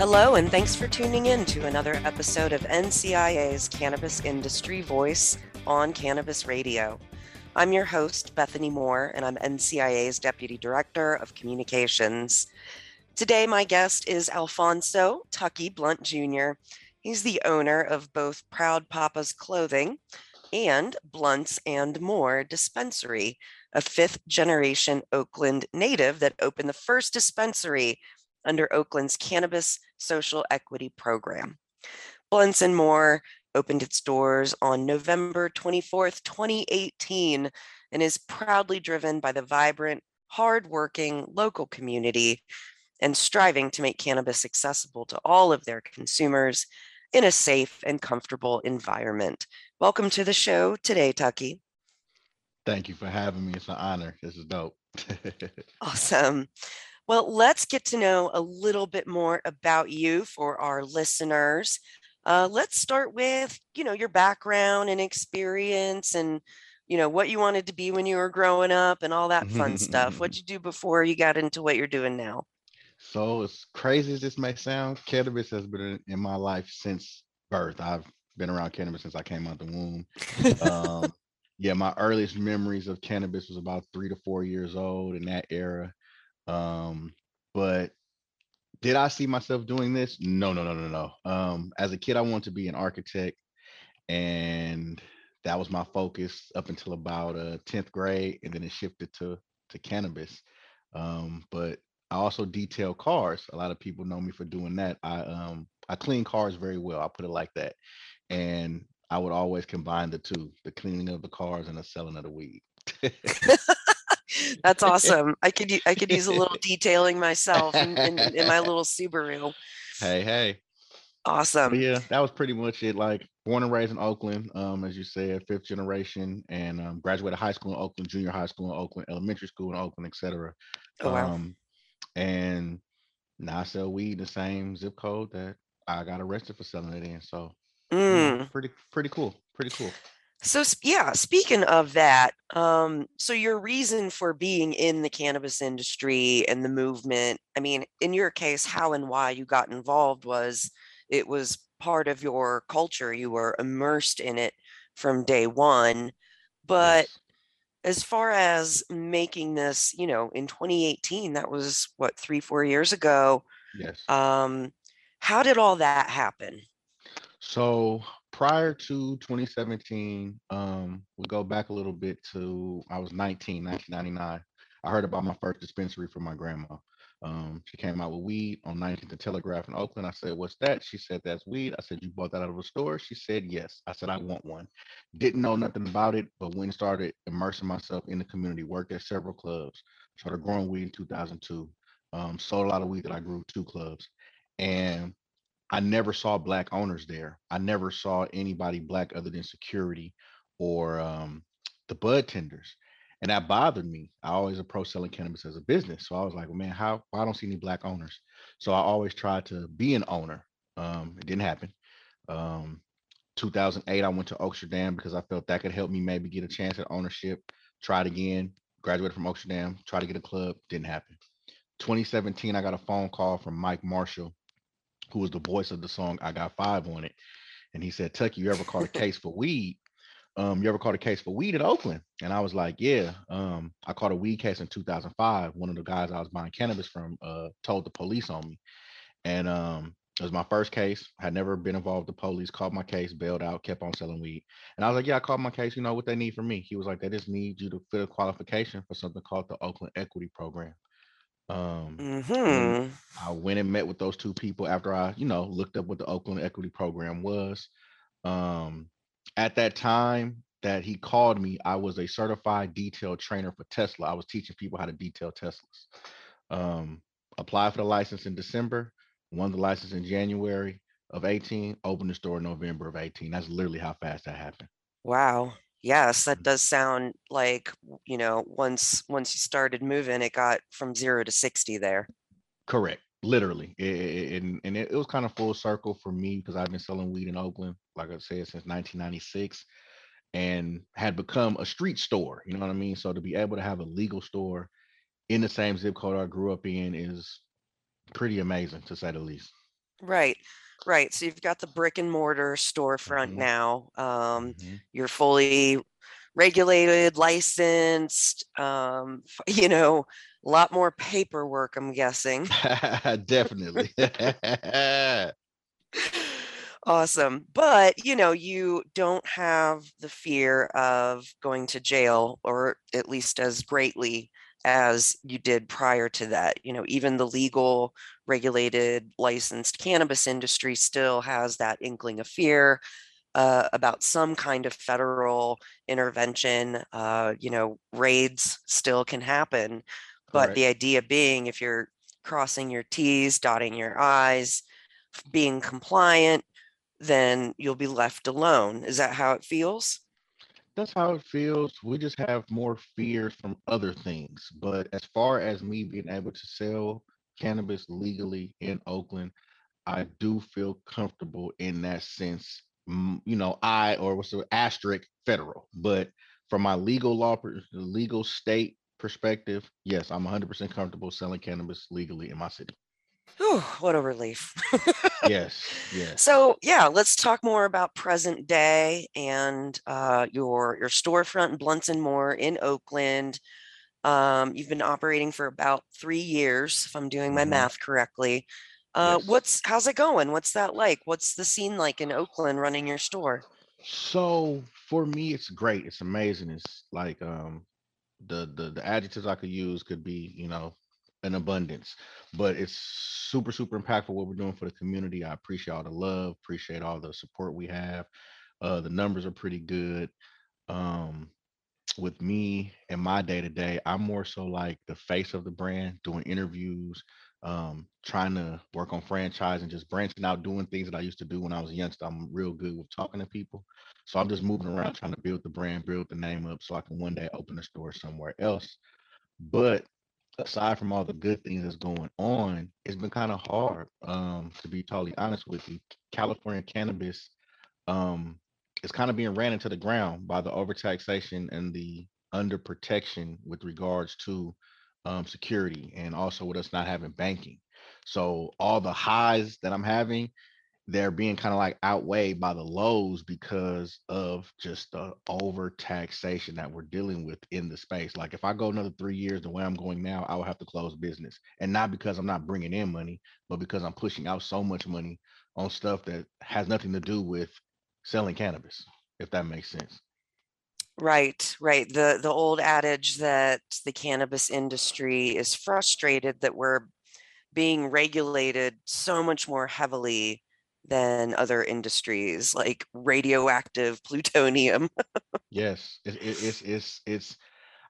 Hello, and thanks for tuning in to another episode of NCIA's Cannabis Industry Voice on Cannabis Radio. I'm your host, Bethany Moore, and I'm NCIA's Deputy Director of Communications. Today, my guest is Alfonso Tucky Blunt Jr. He's the owner of both Proud Papa's Clothing and Blunts and More Dispensary, a fifth generation Oakland native that opened the first dispensary under Oakland's Cannabis Social Equity Program. Blunts and More opened its doors on November 24th, 2018, and is proudly driven by the vibrant, hardworking local community and striving to make cannabis accessible to all of their consumers in a safe and comfortable environment. Welcome to the show today, Tucky. Thank you for having me. It's an honor. This is dope. Awesome. Well, let's get to know a little bit more about you for our listeners. Uh, let's start with, you know, your background and experience and, you know, what you wanted to be when you were growing up and all that fun stuff. What'd you do before you got into what you're doing now? So, as crazy as this may sound, cannabis has been in, in my life since birth. I've been around cannabis since I came out the womb. Um, yeah, my earliest memories of cannabis was about three to four years old in that era. Um, but did I see myself doing this? No, no, no, no, no. Um, as a kid, I wanted to be an architect, and that was my focus up until about uh 10th grade, and then it shifted to to cannabis. Um, but I also detail cars. A lot of people know me for doing that. I um I clean cars very well. I put it like that. And I would always combine the two, the cleaning of the cars and the selling of the weed. That's awesome. I could I could use a little detailing myself in, in, in my little Subaru. hey, hey. But Awesome. yeah, that was pretty much it. Like born and raised in Oakland, um, as you said, fifth generation, and um, graduated high school in Oakland, junior high school in Oakland, elementary school in Oakland, etc. Oh wow. Um, and now I sell weed the same zip code that I got arrested for selling it in. So Mm. pretty pretty cool, pretty cool. So yeah, speaking of that, um, so your reason for being in the cannabis industry and the movement, I mean, in your case, how and why you got involved was it was part of your culture. You were immersed in it from day one. But Yes, as far as making this, you know, in 2018, that was what, three, four years ago. yes. Um, how did all that happen? So prior to 2017, um, we go back a little bit to I was 19, 1999. I heard about my first dispensary from my grandma. Um, she came out with weed on 19th and Telegraph in Oakland. I said, "What's that?" She said, "That's weed." I said, "You bought that out of a store?" She said, "Yes." I said, "I want one." Didn't know nothing about it, but when started immersing myself in the community, worked at several clubs, started growing weed in 2002. Um, sold a lot of weed that I grew two clubs, and I never saw black owners there. I never saw anybody black other than security or um, the bud tenders. and that bothered me. I always approach selling cannabis as a business, so I was like, well, man, how? Why I don't see any black owners? So I always tried to be an owner. Um, it didn't happen. Um, 2008, I went to Oaksterdam because I felt that could help me maybe get a chance at ownership. Tried again, graduated from Oaksterdam, tried to get a club, didn't happen. 2017, I got a phone call from Mike Marshall, who was the voice of the song I Got Five on it. And he said, Tuck, you ever caught a case for weed? Um, you ever caught a case for weed in Oakland? And I was like, Yeah. Um, I caught a weed case in 2005. One of the guys I was buying cannabis from uh told the police on me. And um, it was my first case. I had never been involved with the police, caught my case, bailed out, kept on selling weed. And I was like, Yeah, I caught my case. You know what they need from me? He was like, They just need you to fit a qualification for something called the Oakland Equity Program. Um, hmm I went and met with those two people after I, you know, looked up what the Oakland Equity Program was. Um, at that time that he called me, I was a certified detail trainer for Tesla. I was teaching people how to detail Teslas. Um, applied for the license in December, won the license in January of 18, opened the store in November of 18. That's literally how fast that happened. Wow. Yes, that Mhm. does sound like, you know, once once you started moving, it got from zero to 60 there. Correct. Literally. It, it- and and it, it was kind of full circle for me because I've been selling weed in Oakland, like I said, since 1996 and had become a street store. You know what I mean? So to be able to have a legal store in the same zip code I grew up in is pretty amazing to say the least. Right. Right. So you've got the brick and mortar storefront Mhm. now. Um, Mhm. you're fully regulated, licensed, um, f- you know, a lot more paperwork, I'm guessing. Definitely. Awesome. But, you know, you don't have the fear of going to jail, or at least as greatly as you did prior to that. You know, even the legal, regulated, licensed cannabis industry still has that inkling of fear uh, about some kind of federal intervention. Uh, you know, raids still can happen. But Correct. the idea being, if you're crossing your T's, dotting your I's, being compliant, then you'll be left alone. Is that how it feels? That's how it feels. We just have more fears from other things. But as far as me being able to sell cannabis legally in Oakland, I do feel comfortable in that sense. You know, I or what's the asterisk federal, but from my legal law, legal state perspective, yes, I'm 100% comfortable selling cannabis legally in my city. Whew, what a relief. Yes, yes. So yeah, let's talk more about present day and uh, your your storefront in Blunts More in Oakland. Um, you've been operating for about three years, if I'm doing my Mhm. math correctly. Uh, Yes. what's how's it going? What's that like? What's the scene like in Oakland running your store? So for me, it's great. It's amazing. It's like um the the the adjectives I could use could be, you know, an abundance, but it's super super impactful what we're doing for the community. I appreciate all the love, appreciate all the support we have. Uh, the numbers are pretty good. Um, with me and my day to day, I'm more so like the face of the brand, doing interviews, um, trying to work on franchising, and just branching out, doing things that I used to do when I was a youngster. I'm real good with talking to people. So I'm just moving around trying to build the brand, build the name up so I can one day open a store somewhere else. But aside from all the good things that's going on, it's been kind of hard. Um, to be totally honest with you. California cannabis um is kind of being ran into the ground by the overtaxation and the under protection with regards to um, security and also with us not having banking. So all the highs that I'm having, they're being kind of like outweighed by the lows because of just the over taxation that we're dealing with in the space. Like if I go another three years the way I'm going now, I will have to close business, and not because I'm not bringing in money, but because I'm pushing out so much money on stuff that has nothing to do with selling cannabis. If that makes sense. Right, right. The the old adage that the cannabis industry is frustrated that we're being regulated so much more heavily than other industries like radioactive plutonium. Yes, it, it, it's it's it's.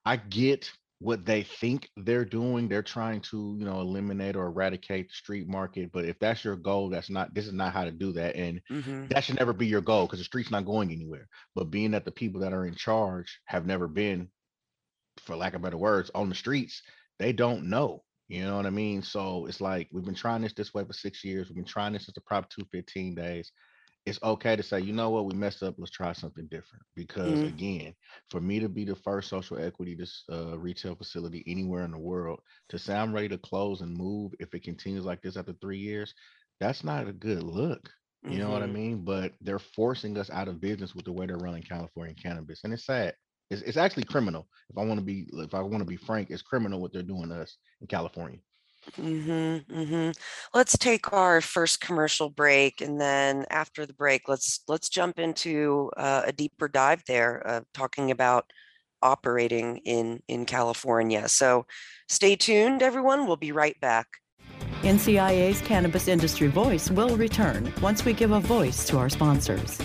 I get what they think they're doing. They're trying to you know eliminate or eradicate the street market. But if that's your goal, that's not. This is not how to do that, and Mhm. that should never be your goal because the street's not going anywhere. But being that the people that are in charge have never been for lack of better words, on the streets, they don't know. You know what I mean? So it's like we've been trying this this way for six years. We've been trying this since the Prop 215 days. It's okay to say, you know what, we messed up. Let's try something different. Because Mm. again, for me to be the first social equity this uh, retail facility anywhere in the world, to say I'm ready to close and move if it continues like this after three years, that's not a good look. You know what I Mhm. mean? But they're forcing us out of business with the way they're running California cannabis, and it's sad. It's, it's actually criminal. If I want to be, if I want to be frank, it's criminal what they're doing to us in California. Mm-hmm, mm-hmm. Let's take our first commercial break, and then after the break, let's let's jump into uh, a deeper dive there, uh, talking about operating in in California. So, stay tuned, everyone. We'll be right back. NCIA's Cannabis Industry Voice will return once we give a voice to our sponsors.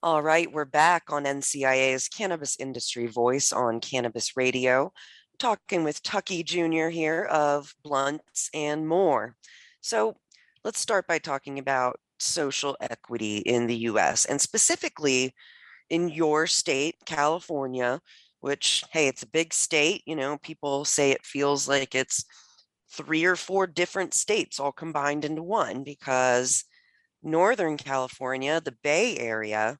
All right, we're back on NCIA's Cannabis Industry Voice on Cannabis Radio, talking with Tucky Jr. here of Blunts and More. So let's start by talking about social equity in the US and specifically in your state, California, which, hey, it's a big state. You know, people say it feels like it's three or four different states all combined into one because Northern California, the Bay Area,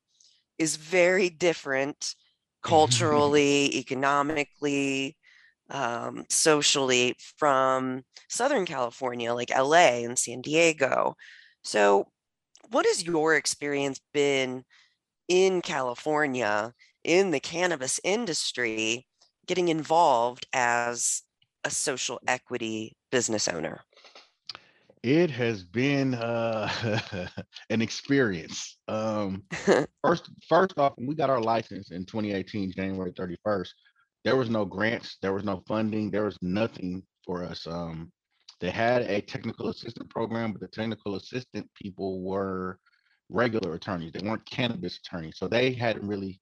is very different culturally, economically, um, socially from Southern California, like LA and San Diego. So, what has your experience been in California in the cannabis industry getting involved as a social equity business owner? It has been uh, an experience. Um, first, first off, when we got our license in 2018, January 31st, there was no grants, there was no funding, there was nothing for us. Um, they had a technical assistant program, but the technical assistant people were regular attorneys. They weren't cannabis attorneys, so they hadn't really,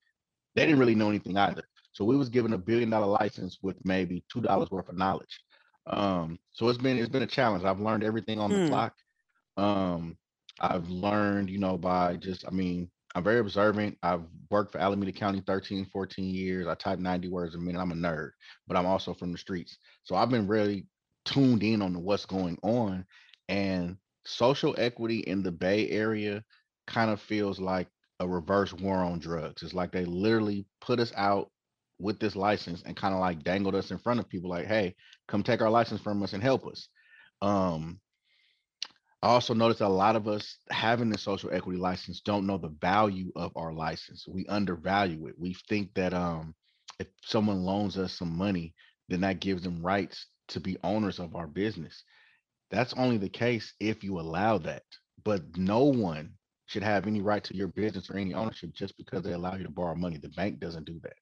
they didn't really know anything either. So we was given a billion dollar license with maybe two dollars worth of knowledge. Um, so it's been it's been a challenge. I've learned everything on the Hmm. clock. Um, I've learned, you know, by just, I mean, I'm very observant. I've worked for Alameda County 13, 14 years. I type 90 words a minute. I'm a nerd, but I'm also from the streets. So I've been really tuned in on what's going on. And social equity in the Bay Area kind of feels like a reverse war on drugs. It's like they literally put us out with this license and kind of like dangled us in front of people like, hey, come take our license from us and help us. Um, I also noticed a lot of us having the social equity license don't know the value of our license. We undervalue it. We think that um, if someone loans us some money, then that gives them rights to be owners of our business. That's only the case if you allow that. But no one should have any right to your business or any ownership just because they allow you to borrow money. The bank doesn't do that.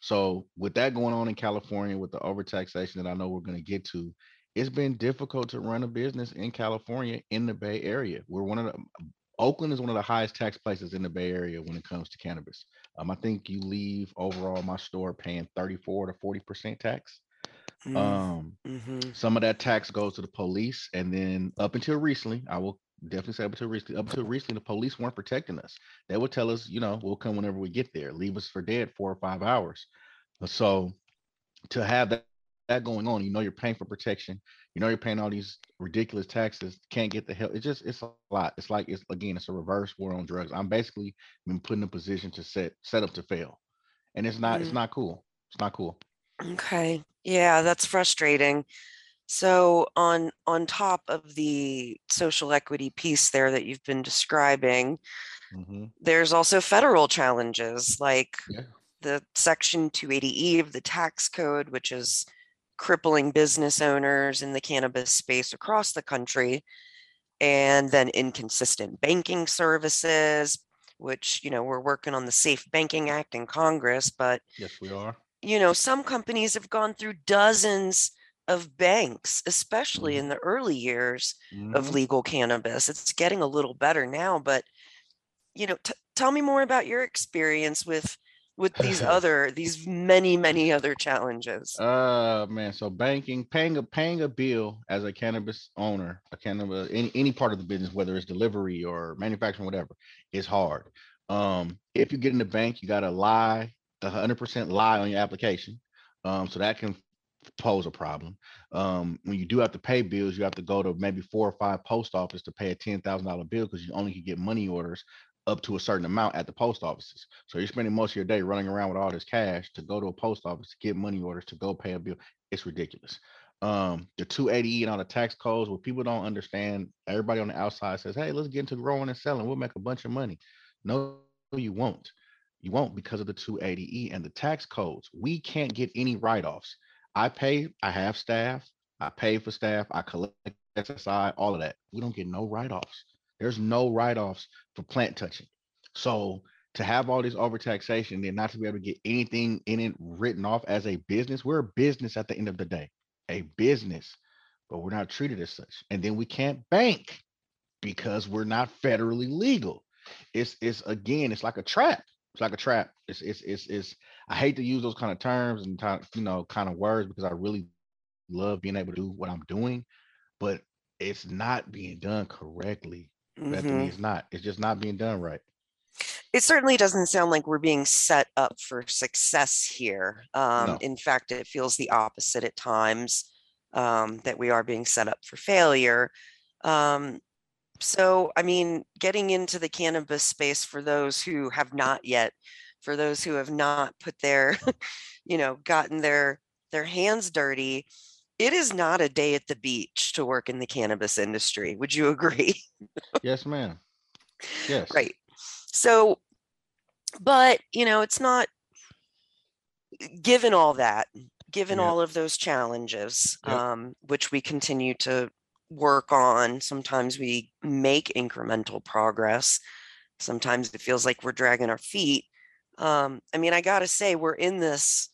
So with that going on in California with the overtaxation that I know we're going to get to, it's been difficult to run a business in California in the Bay Area. We're one of the Oakland is one of the highest tax places in the Bay Area when it comes to cannabis. Um, I think you leave overall my store paying 34 to 40 percent tax. Mm, Um, mhm. some of that tax goes to the police, and then up until recently, I will definitely say up until recently, up until recently, the police weren't protecting us. They would tell us, you know, we'll come whenever we get there. Leave us for dead four or five hours. Uh, So to have that, that going on, you know, you're paying for protection. You know, you're paying all these ridiculous taxes. Can't get the help. It's just it's a lot. It's like it's again, it's a reverse war on drugs. I'm basically been put in a position to set set up to fail, and it's not it's Mm. not cool. It's not cool. Okay. Yeah, that's frustrating. So on on top of the social equity piece there that you've been describing, hmm there's also federal challenges like Yeah. the Section 280E of the tax code, which is crippling business owners in the cannabis space across the country, and then inconsistent banking services, which, you know, we're working on the Safe Banking Act in Congress, but Yes, we are. you know, some companies have gone through dozens of banks, especially Mhm. in the early years of Mhm. legal cannabis. It's getting a little better now, but you know, t- tell me more about your experience with with these other these many many other challenges. Uh man, so banking, paying a paying a bill as a cannabis owner, a cannabis any any part of the business, whether it's delivery or manufacturing, whatever, is hard. Um, if you get in the bank, you gotta lie 100% lie on your application. Um, so that can pose a problem. Um, when you do have to pay bills, you have to go to maybe four or five post office to pay a ten thousand dollar bill because you only can get money orders up to a certain amount at the post offices. So you're spending most of your day running around with all this cash to go to a post office to get money orders to go pay a bill. It's ridiculous. Um, the 280 and all the tax codes, what people don't understand, everybody on the outside says, Hey, let's get into growing and selling. We'll make a bunch of money. No, you won't. You won't because of the 280E and the tax codes. We can't get any write-offs. I pay, I have staff, I pay for staff, I collect SSI, all of that. We don't get no write-offs. There's no write-offs for plant touching. So to have all this overtaxation and not to be able to get anything in it written off as a business, we're a business at the end of the day, a business, but we're not treated as such. And then we can't bank because we're not federally legal. It's it's again, it's like a trap. It's like a trap. It's it's it's it's I hate to use those kind of terms and you know kind of words because I really love being able to do what I'm doing, but it's not being done correctly. Mm-hmm. It's not. It's just not being done right. It certainly doesn't sound like we're being set up for success here. Um, no. In fact, it feels the opposite at times um, that we are being set up for failure. Um, so, I mean, getting into the cannabis space for those who have not yet for those who have not put their, you know, gotten their their hands dirty, it is not a day at the beach to work in the cannabis industry. Would you agree? yes, ma'am. Yes. Right. So, but you know, it's not given all that, given yep. all of those challenges, yep. um, which we continue to work on. Sometimes we make incremental progress. Sometimes it feels like we're dragging our feet. Um, I mean, I got to say, we're in this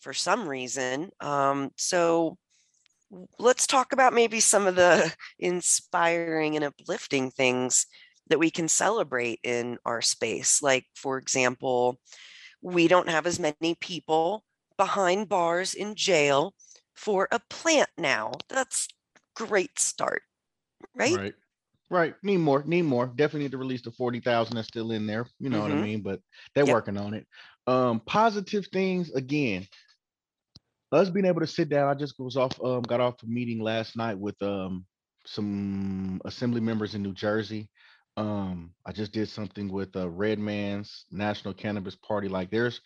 for some reason. Um, so let's talk about maybe some of the inspiring and uplifting things that we can celebrate in our space. Like, for example, we don't have as many people behind bars in jail for a plant now. That's great start, right? Right. Right. Need more. Need more. Definitely need to release the 40,000 that's still in there. You know what I mm-hmm. mean? But they're yep. working on it. Um, positive things again. Us being able to sit down. I just was off, um, got off a meeting last night with um some assembly members in New Jersey. Um, I just did something with uh Redman's National Cannabis Party. Like there's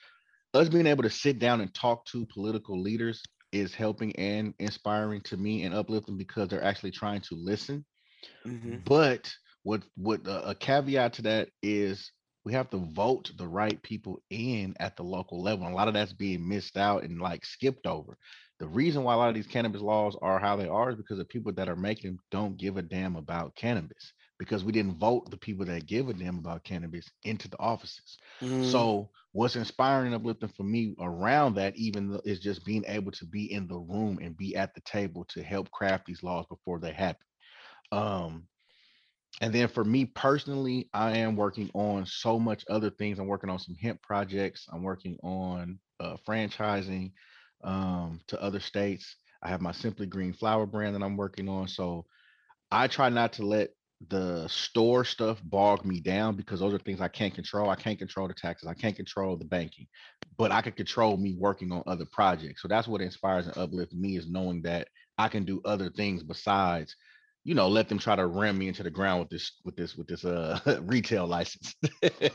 us being able to sit down and talk to political leaders is helping and inspiring to me and uplifting because they're actually trying to listen Mm-hmm. But what what uh, a caveat to that is we have to vote the right people in at the local level. And a lot of that's being missed out and like skipped over. The reason why a lot of these cannabis laws are how they are is because the people that are making them don't give a damn about cannabis because we didn't vote the people that give a damn about cannabis into the offices. Mm. So what's inspiring and uplifting for me around that even is just being able to be in the room and be at the table to help craft these laws before they happen. Um, and then for me personally, I am working on so much other things. I'm working on some hemp projects. I'm working on uh, franchising um, to other states. I have my Simply Green flower brand that I'm working on. So I try not to let the store stuff bogged me down because those are things I can't control. I can't control the taxes. I can't control the banking, but I can control me working on other projects. So that's what inspires and uplifts me is knowing that I can do other things besides you know let them try to ram me into the ground with this with this with this uh retail license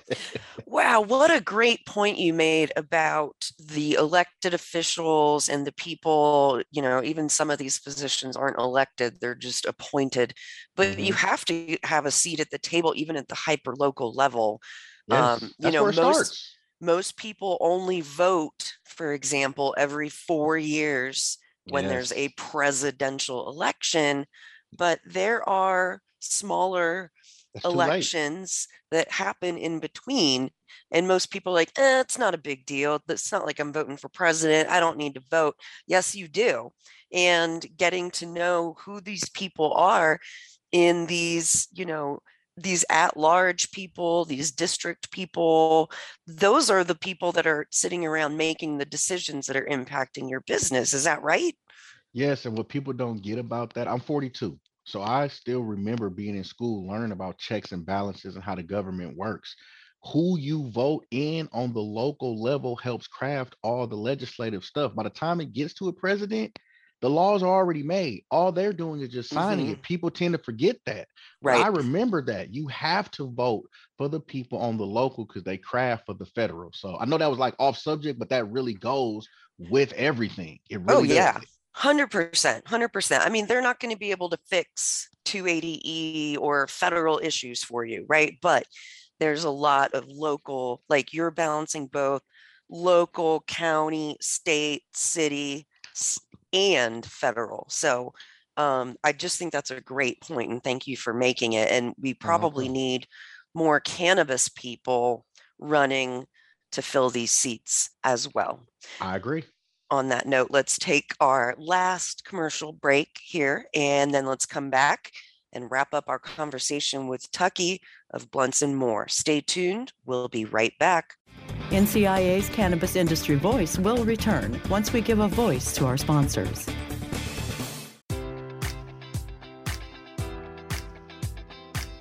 wow what a great point you made about the elected officials and the people you know even some of these positions aren't elected they're just appointed but mm-hmm. you have to have a seat at the table even at the hyper local level yes, um you know most starts. most people only vote for example every 4 years when yes. there's a presidential election but there are smaller elections that happen in between and most people like eh, it's not a big deal. It's not like i'm voting for president. I don't need to vote. Yes you do and getting to know who these people are in these you know these at large people these district people those are the people that are sitting around making the decisions that are impacting your business. Is that right Yes, and what people don't get about that, I'm 42. So I still remember being in school, learning about checks and balances and how the government works. Who you vote in on the local level helps craft all the legislative stuff. By the time it gets to a president, the laws are already made. All they're doing is just signing mm-hmm. it. People tend to forget that. Right. I remember that. You have to vote for the people on the local because they craft for the federal. So I know that was like off subject, but that really goes with everything. It oh, really oh, yeah. Does. 100%. 100%. I mean, they're not going to be able to fix 280E or federal issues for you, right? But there's a lot of local, like you're balancing both local, county, state, city, and federal. So um, I just think that's a great point, and thank you for making it. And we probably mm-hmm. need more cannabis people running to fill these seats as well. I agree on that note, let's take our last commercial break here and then let's come back and wrap up our conversation with Tucky of Blunts and More. Stay tuned. We'll be right back. NCIA's Cannabis Industry Voice will return once we give a voice to our sponsors.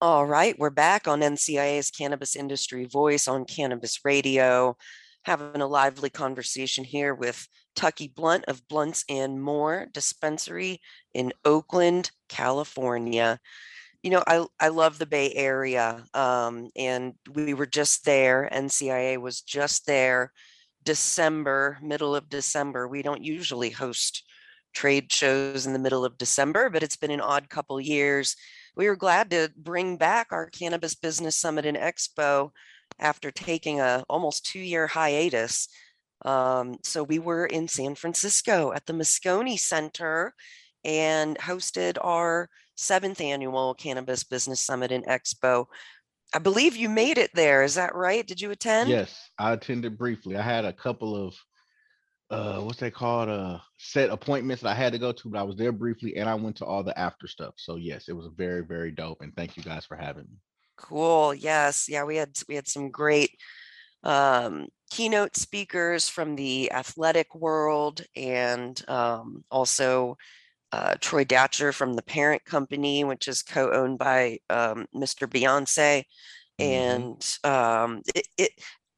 All right, we're back on NCIA's Cannabis Industry Voice on Cannabis Radio, having a lively conversation here with Tucky Blunt of Blunts and More Dispensary in Oakland, California. You know, I I love the Bay Area, um, and we were just there. NCIA was just there, December, middle of December. We don't usually host trade shows in the middle of December, but it's been an odd couple years we were glad to bring back our cannabis business summit and expo after taking a almost two year hiatus. Um, so we were in san francisco at the moscone center and hosted our seventh annual cannabis business summit and expo. I believe you made it there is that right? Did you attend? Yes, I attended briefly. I had a couple of uh what's that called uh set appointments that I had to go to, but I was there briefly and I went to all the after stuff. So yes, it was very, very dope. And thank you guys for having me. Cool. Yes. Yeah, we had we had some great um, keynote speakers from the athletic world and um, also uh, Troy Datcher from the parent company, which is co-owned by um, Mr. Beyonce. Mhm. And um, it, it,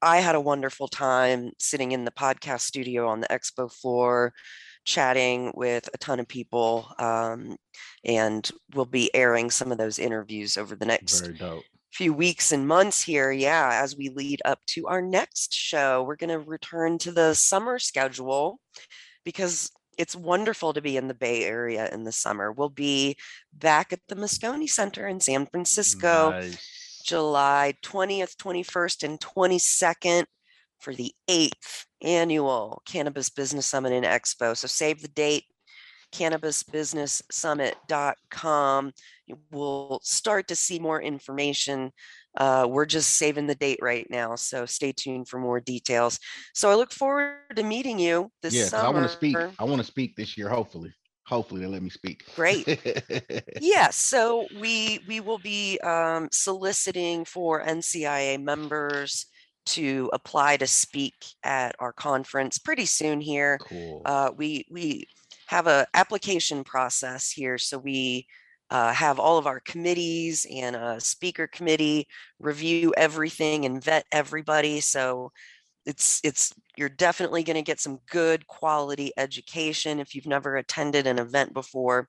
I had a wonderful time sitting in the podcast studio on the expo floor, chatting with a ton of people. Um, and we'll be airing some of those interviews over the next few weeks and months here. Yeah, as we lead up to our next show, we're going to return to the summer schedule because it's wonderful to be in the Bay Area in the summer. We'll be back at the Moscone Center in San Francisco. Nice. July 20th, 21st, and 22nd for the eighth annual Cannabis Business Summit and Expo. So save the date, cannabisbusinesssummit.com. You will start to see more information. Uh, we're just saving the date right now. So stay tuned for more details. So I look forward to meeting you this 'cause summer. I want to speak. I want to speak this year, hopefully. Hopefully they let me speak. Great. Yes, so we we will be um, soliciting for NCIA members to apply to speak at our conference pretty soon here. Cool. Uh, we we have a application process here, so we uh, have all of our committees and a speaker committee review everything and vet everybody. So it's it's you're definitely going to get some good quality education if you've never attended an event before.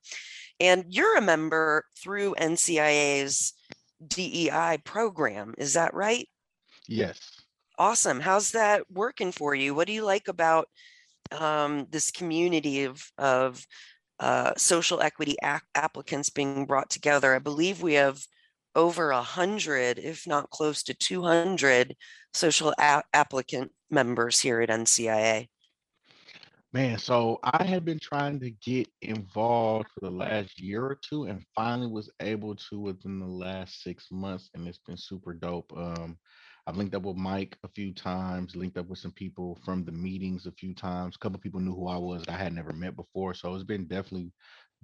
And you're a member through ncia's dei program is that right? Yes. awesome. How's that working for you? What do you like about um, this community of of uh, social equity applicants being brought together? I believe we have over a hundred, if not close to 200 social a- applicant members here at NCIA. Man, so I had been trying to get involved for the last year or two and finally was able to within the last six months, and it's been super dope. Um, I've linked up with Mike a few times, linked up with some people from the meetings a few times. A couple people knew who I was that I had never met before. So it's been definitely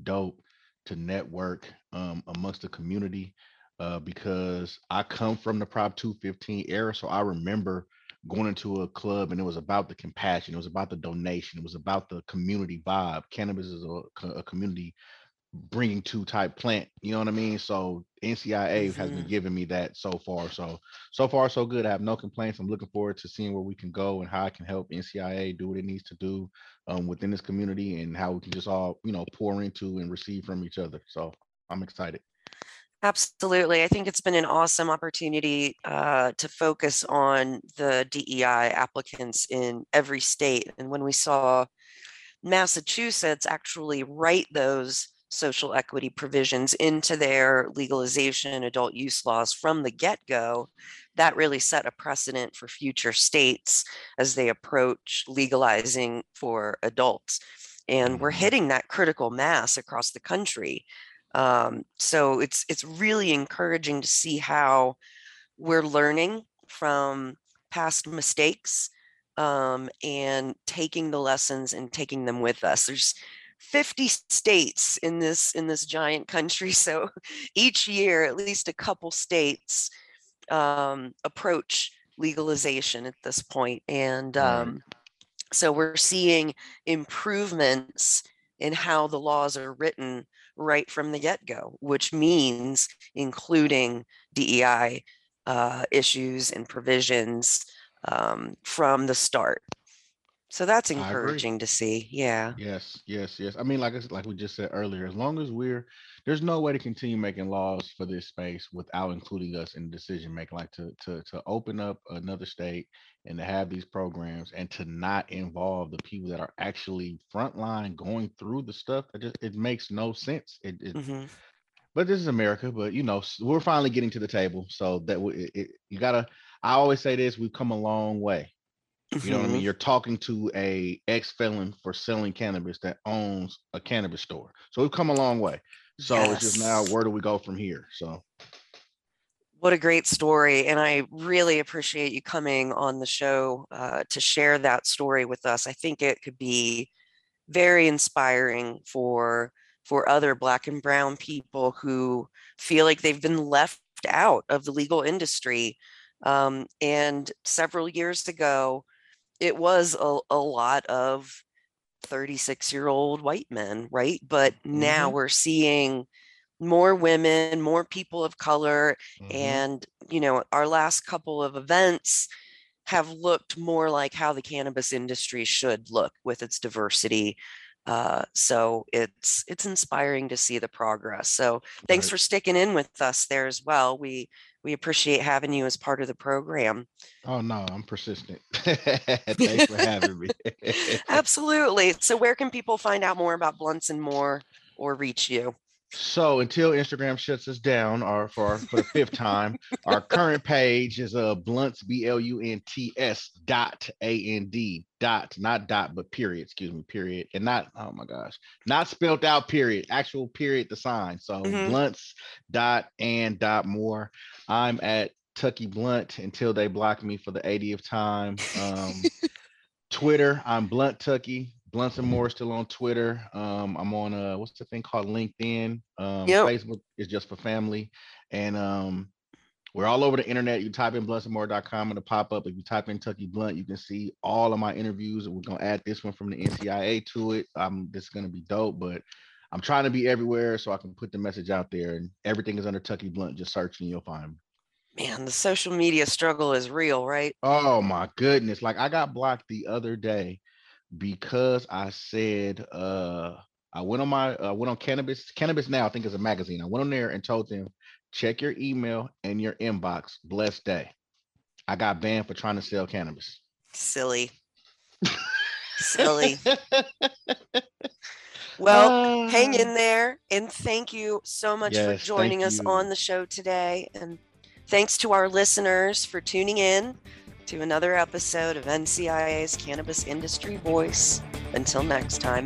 dope to network um, amongst the community uh, because I come from the Prop 215 era. So I remember going into a club and it was about the compassion, it was about the donation, it was about the community vibe. Cannabis is a, a community bringing to type plant, you know what I mean? So NCIA mm-hmm. has been mm-hmm. giving me that so far. So, so far, so good. I have no complaints. I'm looking forward to seeing where we can go and how I can help NCIA do what it needs to do um, within this community and how we can just all, you know, pour into and receive from each other. So I'm excited. Absolutely. I think it's been an awesome opportunity uh, to focus on the DEI applicants in every state. And when we saw Massachusetts actually write those social equity provisions into their legalization adult use laws from the get go, that really set a precedent for future states as they approach legalizing for adults. And we're mm-hmm. hitting that critical mass across the country. Um, so it's it's really encouraging to see how we're learning from past mistakes um, and taking the lessons and taking them with us. There's 50 states in this in this giant country, so each year at least a couple states um, approach legalization at this point, and um, so we're seeing improvements in how the laws are written right from the get go, which means including DEI uh, issues and provisions um, from the start. So that's encouraging to see. Yeah. Yes, yes, yes. I mean, like I, like we just said earlier, as long as we're there's no way to continue making laws for this space without including us in decision making. Like to to to open up another state and to have these programs and to not involve the people that are actually frontline going through the stuff it just it makes no sense it, it mm-hmm. but this is america but you know we're finally getting to the table so that we, it, you gotta i always say this we've come a long way you know what I mean? Mm-hmm. You're talking to a ex felon for selling cannabis that owns a cannabis store. So we've come a long way. So yes. it's just now where do we go from here? So what a great story. And I really appreciate you coming on the show uh, to share that story with us. I think it could be very inspiring for for other black and brown people who feel like they've been left out of the legal industry. Um, and several years ago, it was a, a lot of 36 year old white men, right? But now mm-hmm. we're seeing more women, more people of color. Mm-hmm. And, you know, our last couple of events have looked more like how the cannabis industry should look with its diversity. Uh, so it's it's inspiring to see the progress. So thanks right. for sticking in with us there as well. We we appreciate having you as part of the program. Oh no, I'm persistent. thanks for having me. Absolutely. So where can people find out more about Blunts and More or reach you? So until Instagram shuts us down, or for for the fifth time, our current page is uh blunts b l u n t s dot a n d dot not dot but period excuse me period and not oh my gosh not spelled out period actual period the sign so mm-hmm. blunts dot and dot more. I'm at Tucky Blunt until they block me for the 80th time. Um, Twitter, I'm Blunt Tucky. Blunts and More still on Twitter. Um, I'm on uh what's the thing called LinkedIn. Um, yep. Facebook is just for family. And um, we're all over the internet. You type in bluntsandmore.com and it'll pop up. If you type in Tucky Blunt, you can see all of my interviews. And we're gonna add this one from the NCIA to it. Um, this is gonna be dope, but I'm trying to be everywhere so I can put the message out there. And everything is under Tucky Blunt. Just search and you'll find me. Man, the social media struggle is real, right? Oh my goodness. Like I got blocked the other day because I said uh I went on my I went on cannabis cannabis now I think is a magazine. I went on there and told them check your email and your inbox. Blessed day. I got banned for trying to sell cannabis. Silly. Silly. Well, hang Ah. in there and thank you so much Yes, for joining us you. on the show today. And thanks to our listeners for tuning in to another episode of NCIA's Cannabis Industry Voice. Until next time.